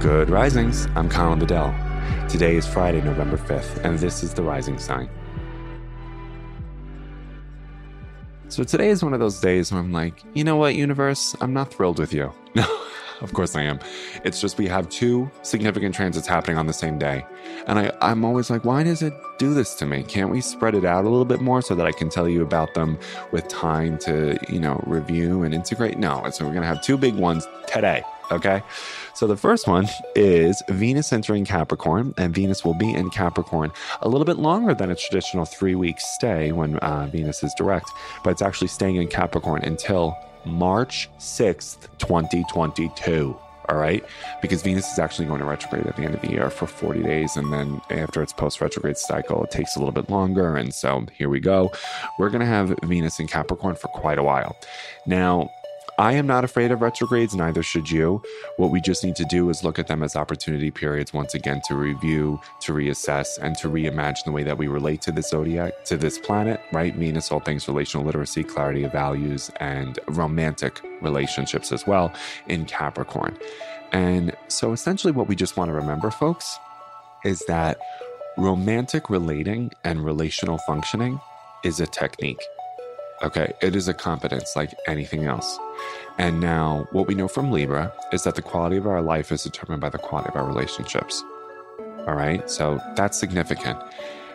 Good risings. I'm Colin Bedell. Today is Friday, November 5th, and this is the rising sign. So today is one of those days where I'm like, you know what, universe, I'm not thrilled with you. No, of course I am. It's just we have two significant transits happening on the same day. And I, I'm always like, why does it do this to me? Can't we spread it out a little bit more so that I can tell you about them with time to, you know, review and integrate? No. So we're going to have two big ones today. Okay. So the first one is Venus entering Capricorn, and Venus will be in Capricorn a little bit longer than a traditional three week stay when uh, Venus is direct, but it's actually staying in Capricorn until March 6th, 2022. All right. Because Venus is actually going to retrograde at the end of the year for 40 days. And then after its post retrograde cycle, it takes a little bit longer. And so here we go. We're going to have Venus in Capricorn for quite a while. Now, I am not afraid of retrogrades, neither should you. What we just need to do is look at them as opportunity periods once again to review, to reassess, and to reimagine the way that we relate to the zodiac, to this planet, right? Venus, all things relational literacy, clarity of values, and romantic relationships as well in Capricorn. And so essentially, what we just want to remember, folks, is that romantic relating and relational functioning is a technique. Okay, it is a competence like anything else. And now, what we know from Libra is that the quality of our life is determined by the quality of our relationships. All right, so that's significant.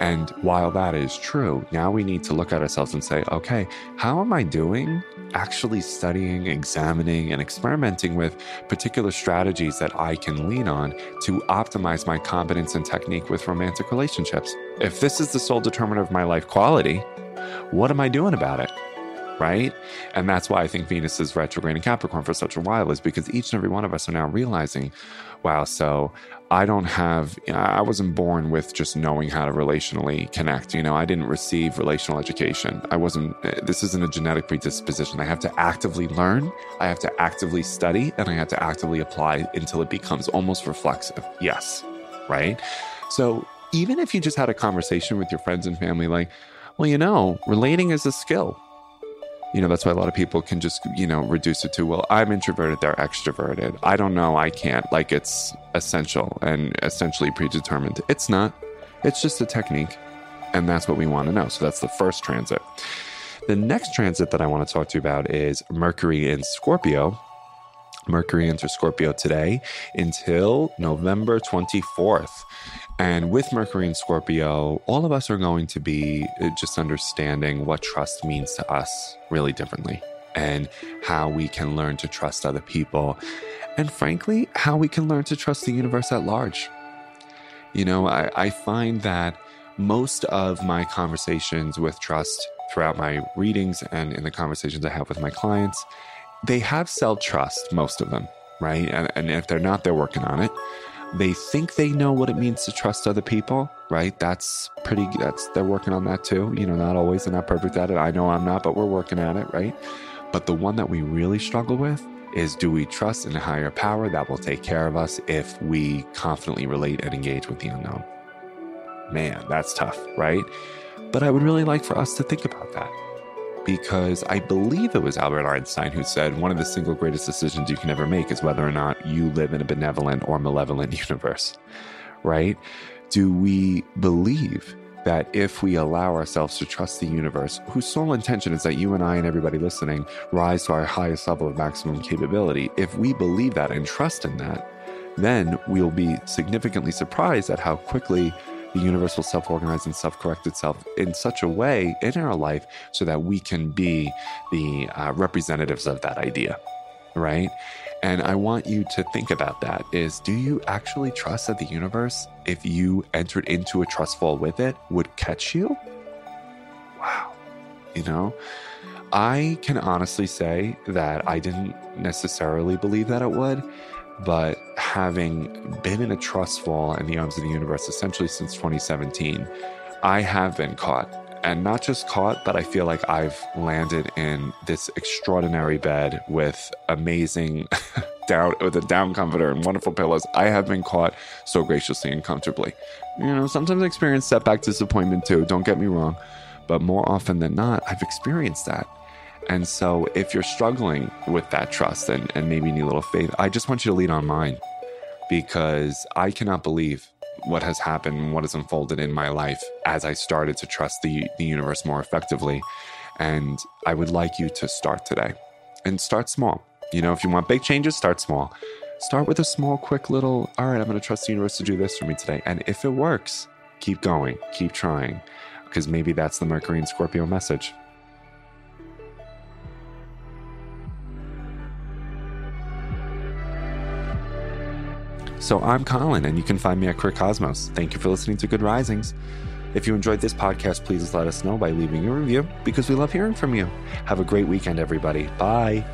And while that is true, now we need to look at ourselves and say, okay, how am I doing actually studying, examining, and experimenting with particular strategies that I can lean on to optimize my competence and technique with romantic relationships? If this is the sole determinant of my life quality, what am I doing about it? Right. And that's why I think Venus is retrograde in Capricorn for such a while, is because each and every one of us are now realizing, wow, so I don't have, you know, I wasn't born with just knowing how to relationally connect. You know, I didn't receive relational education. I wasn't, this isn't a genetic predisposition. I have to actively learn, I have to actively study, and I have to actively apply until it becomes almost reflexive. Yes. Right. So even if you just had a conversation with your friends and family, like, well, you know, relating is a skill. You know, that's why a lot of people can just, you know, reduce it to, well, I'm introverted, they're extroverted. I don't know, I can't. Like it's essential and essentially predetermined. It's not, it's just a technique. And that's what we want to know. So that's the first transit. The next transit that I want to talk to you about is Mercury in Scorpio. Mercury enters Scorpio today until November 24th. And with Mercury in Scorpio, all of us are going to be uh, just understanding what trust means to us really differently and how we can learn to trust other people. And frankly, how we can learn to trust the universe at large. You know, I, I find that most of my conversations with trust throughout my readings and in the conversations I have with my clients, they have self trust, most of them, right? And, and if they're not, they're working on it they think they know what it means to trust other people, right? That's pretty, that's, they're working on that too. You know, not always, they're not perfect at it. I know I'm not, but we're working at it, right? But the one that we really struggle with is do we trust in a higher power that will take care of us if we confidently relate and engage with the unknown? Man, that's tough, right? But I would really like for us to think about that because I believe it was Albert Einstein who said one of the single greatest decisions you can ever make is whether or not you live in a benevolent or malevolent universe, right? Do we believe that if we allow ourselves to trust the universe, whose sole intention is that you and I and everybody listening rise to our highest level of maximum capability, if we believe that and trust in that, then we'll be significantly surprised at how quickly the universe will self organize and self correct itself in such a way in our life so that we can be the uh, representatives of that idea, right? And I want you to think about that is do you actually trust that the universe, if you entered into a trust fall with it, would catch you? Wow. You know? I can honestly say that I didn't necessarily believe that it would, but having been in a trust fall in the arms of the universe essentially since 2017, I have been caught. And not just caught, but I feel like I've landed in this extraordinary bed with amazing down with a down comforter and wonderful pillows. I have been caught so graciously and comfortably. You know, sometimes I experience setback disappointment too, don't get me wrong. But more often than not, I've experienced that. And so if you're struggling with that trust and, and maybe need a little faith, I just want you to lean on mine because I cannot believe what has happened, and what has unfolded in my life as I started to trust the, the universe more effectively. And I would like you to start today and start small. You know, if you want big changes, start small. Start with a small, quick little, all right, I'm going to trust the universe to do this for me today. And if it works, keep going, keep trying, because maybe that's the Mercury and Scorpio message. So I'm Colin, and you can find me at Queer Cosmos. Thank you for listening to Good Risings. If you enjoyed this podcast, please let us know by leaving a review because we love hearing from you. Have a great weekend, everybody. Bye.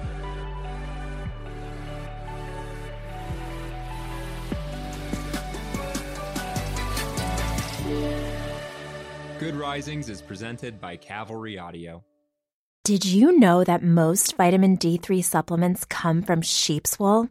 Good Risings is presented by Cavalry Audio. Did you know that most vitamin D3 supplements come from sheep's wool?